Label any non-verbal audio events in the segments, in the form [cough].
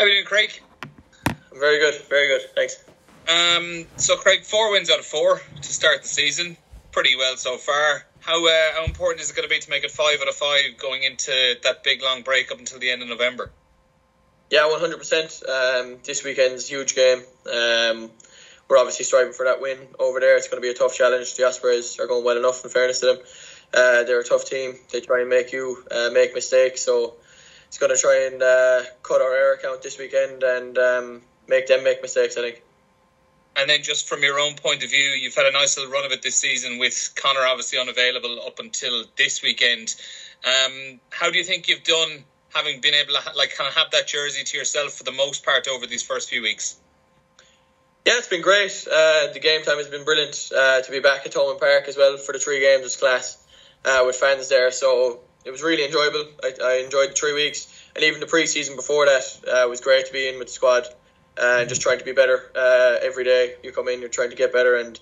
How are you doing, Craig? I'm very good, very good. Thanks. Um, so, Craig, four wins out of four to start the season. Pretty well so far. How uh, how important is it going to be to make it five out of five going into that big long break up until the end of November? Yeah, 100%. Um, this weekend's a huge game. Um, we're obviously striving for that win over there. It's going to be a tough challenge. The Ospreys are going well enough, in fairness to them. Uh, they're a tough team. They try and make you uh, make mistakes. So it's going to try and uh, cut our error count this weekend and um, make them make mistakes, I think. And then, just from your own point of view, you've had a nice little run of it this season with Conor obviously unavailable up until this weekend. Um, how do you think you've done, having been able to like kind of have that jersey to yourself for the most part over these first few weeks? Yeah, it's been great. Uh, the game time has been brilliant. Uh, to be back at Thomond Park as well for the three games was class uh, with fans there. So it was really enjoyable. I, I enjoyed the three weeks, and even the preseason before that uh, was great to be in with the squad and just trying to be better uh, every day. You come in, you're trying to get better, and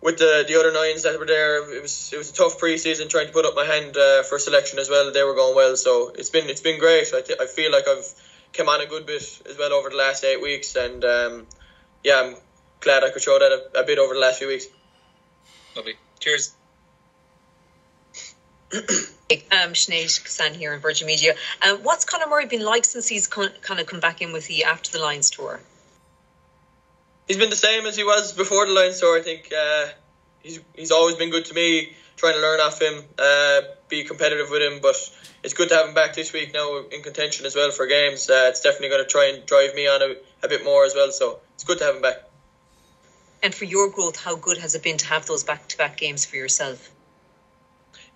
with the the other nines that were there, it was it was a tough preseason trying to put up my hand uh, for selection as well. They were going well, so it's been it's been great. I, th- I feel like I've come on a good bit as well over the last eight weeks, and um, yeah, I'm glad I could show that a, a bit over the last few weeks. Lovely. Cheers. Um, Sinead Kissane here in Virgin Media. Um, what's Conor Murray been like since he's con- kind of come back in with the After the Lions tour? He's been the same as he was before the Lions tour. I think uh, he's he's always been good to me. Trying to learn off him, uh, be competitive with him, but it's good to have him back this week now in contention as well for games. Uh, it's definitely going to try and drive me on a, a bit more as well. So it's good to have him back. And for your growth, how good has it been to have those back-to-back games for yourself?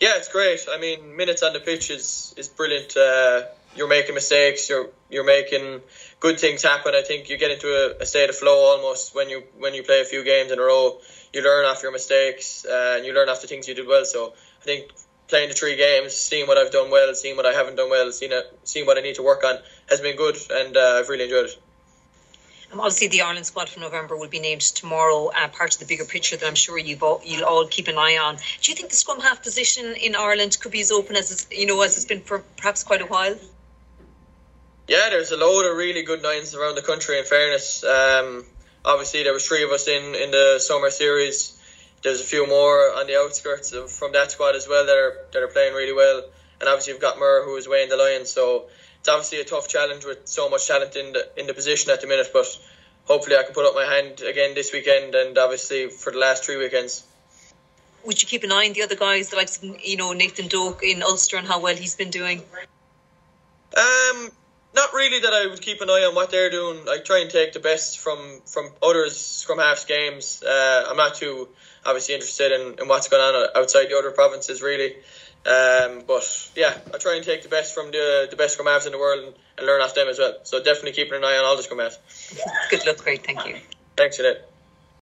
Yeah, it's great. I mean, minutes on the pitch is is brilliant. Uh, you're making mistakes. You're you're making good things happen. I think you get into a, a, state of flow almost when you when you play a few games in a row. You learn off your mistakes uh, and you learn off the things you did well. So I think playing the three games, seeing what I've done well, seeing what I haven't done well, seeing it, seeing what I need to work on has been good, and uh, I've really enjoyed it. Um, obviously, the Ireland squad for November will be named tomorrow, uh, part of the bigger picture that I'm sure all, you'll all keep an eye on. Do you think the scrum half position in Ireland could be as open as it's, you know as it's been for perhaps quite a while? Yeah, there's a load of really good nines around the country. In fairness, um, obviously there was three of us in in the summer series. There's a few more on the outskirts of, from that squad as well that are that are playing really well. And obviously you've got Murr who is weighing the Lions, so it's obviously a tough challenge with so much talent in the in the position at the minute. But hopefully, I can put up my hand again this weekend, and obviously for the last three weekends. Would you keep an eye on the other guys, like you know Nathan Doak in Ulster and how well he's been doing? Um, not really that I would keep an eye on what they're doing. I try and take the best from from others scrum halves games. Uh, I'm not too obviously interested in, in what's going on outside the other provinces really. Um, but yeah, I try and take the best from the the best scrum halves in the world and, and learn off them as well. So definitely keeping an eye on all the scrum halves. [laughs] Good luck, great, thank you. Thanks, Jeanette.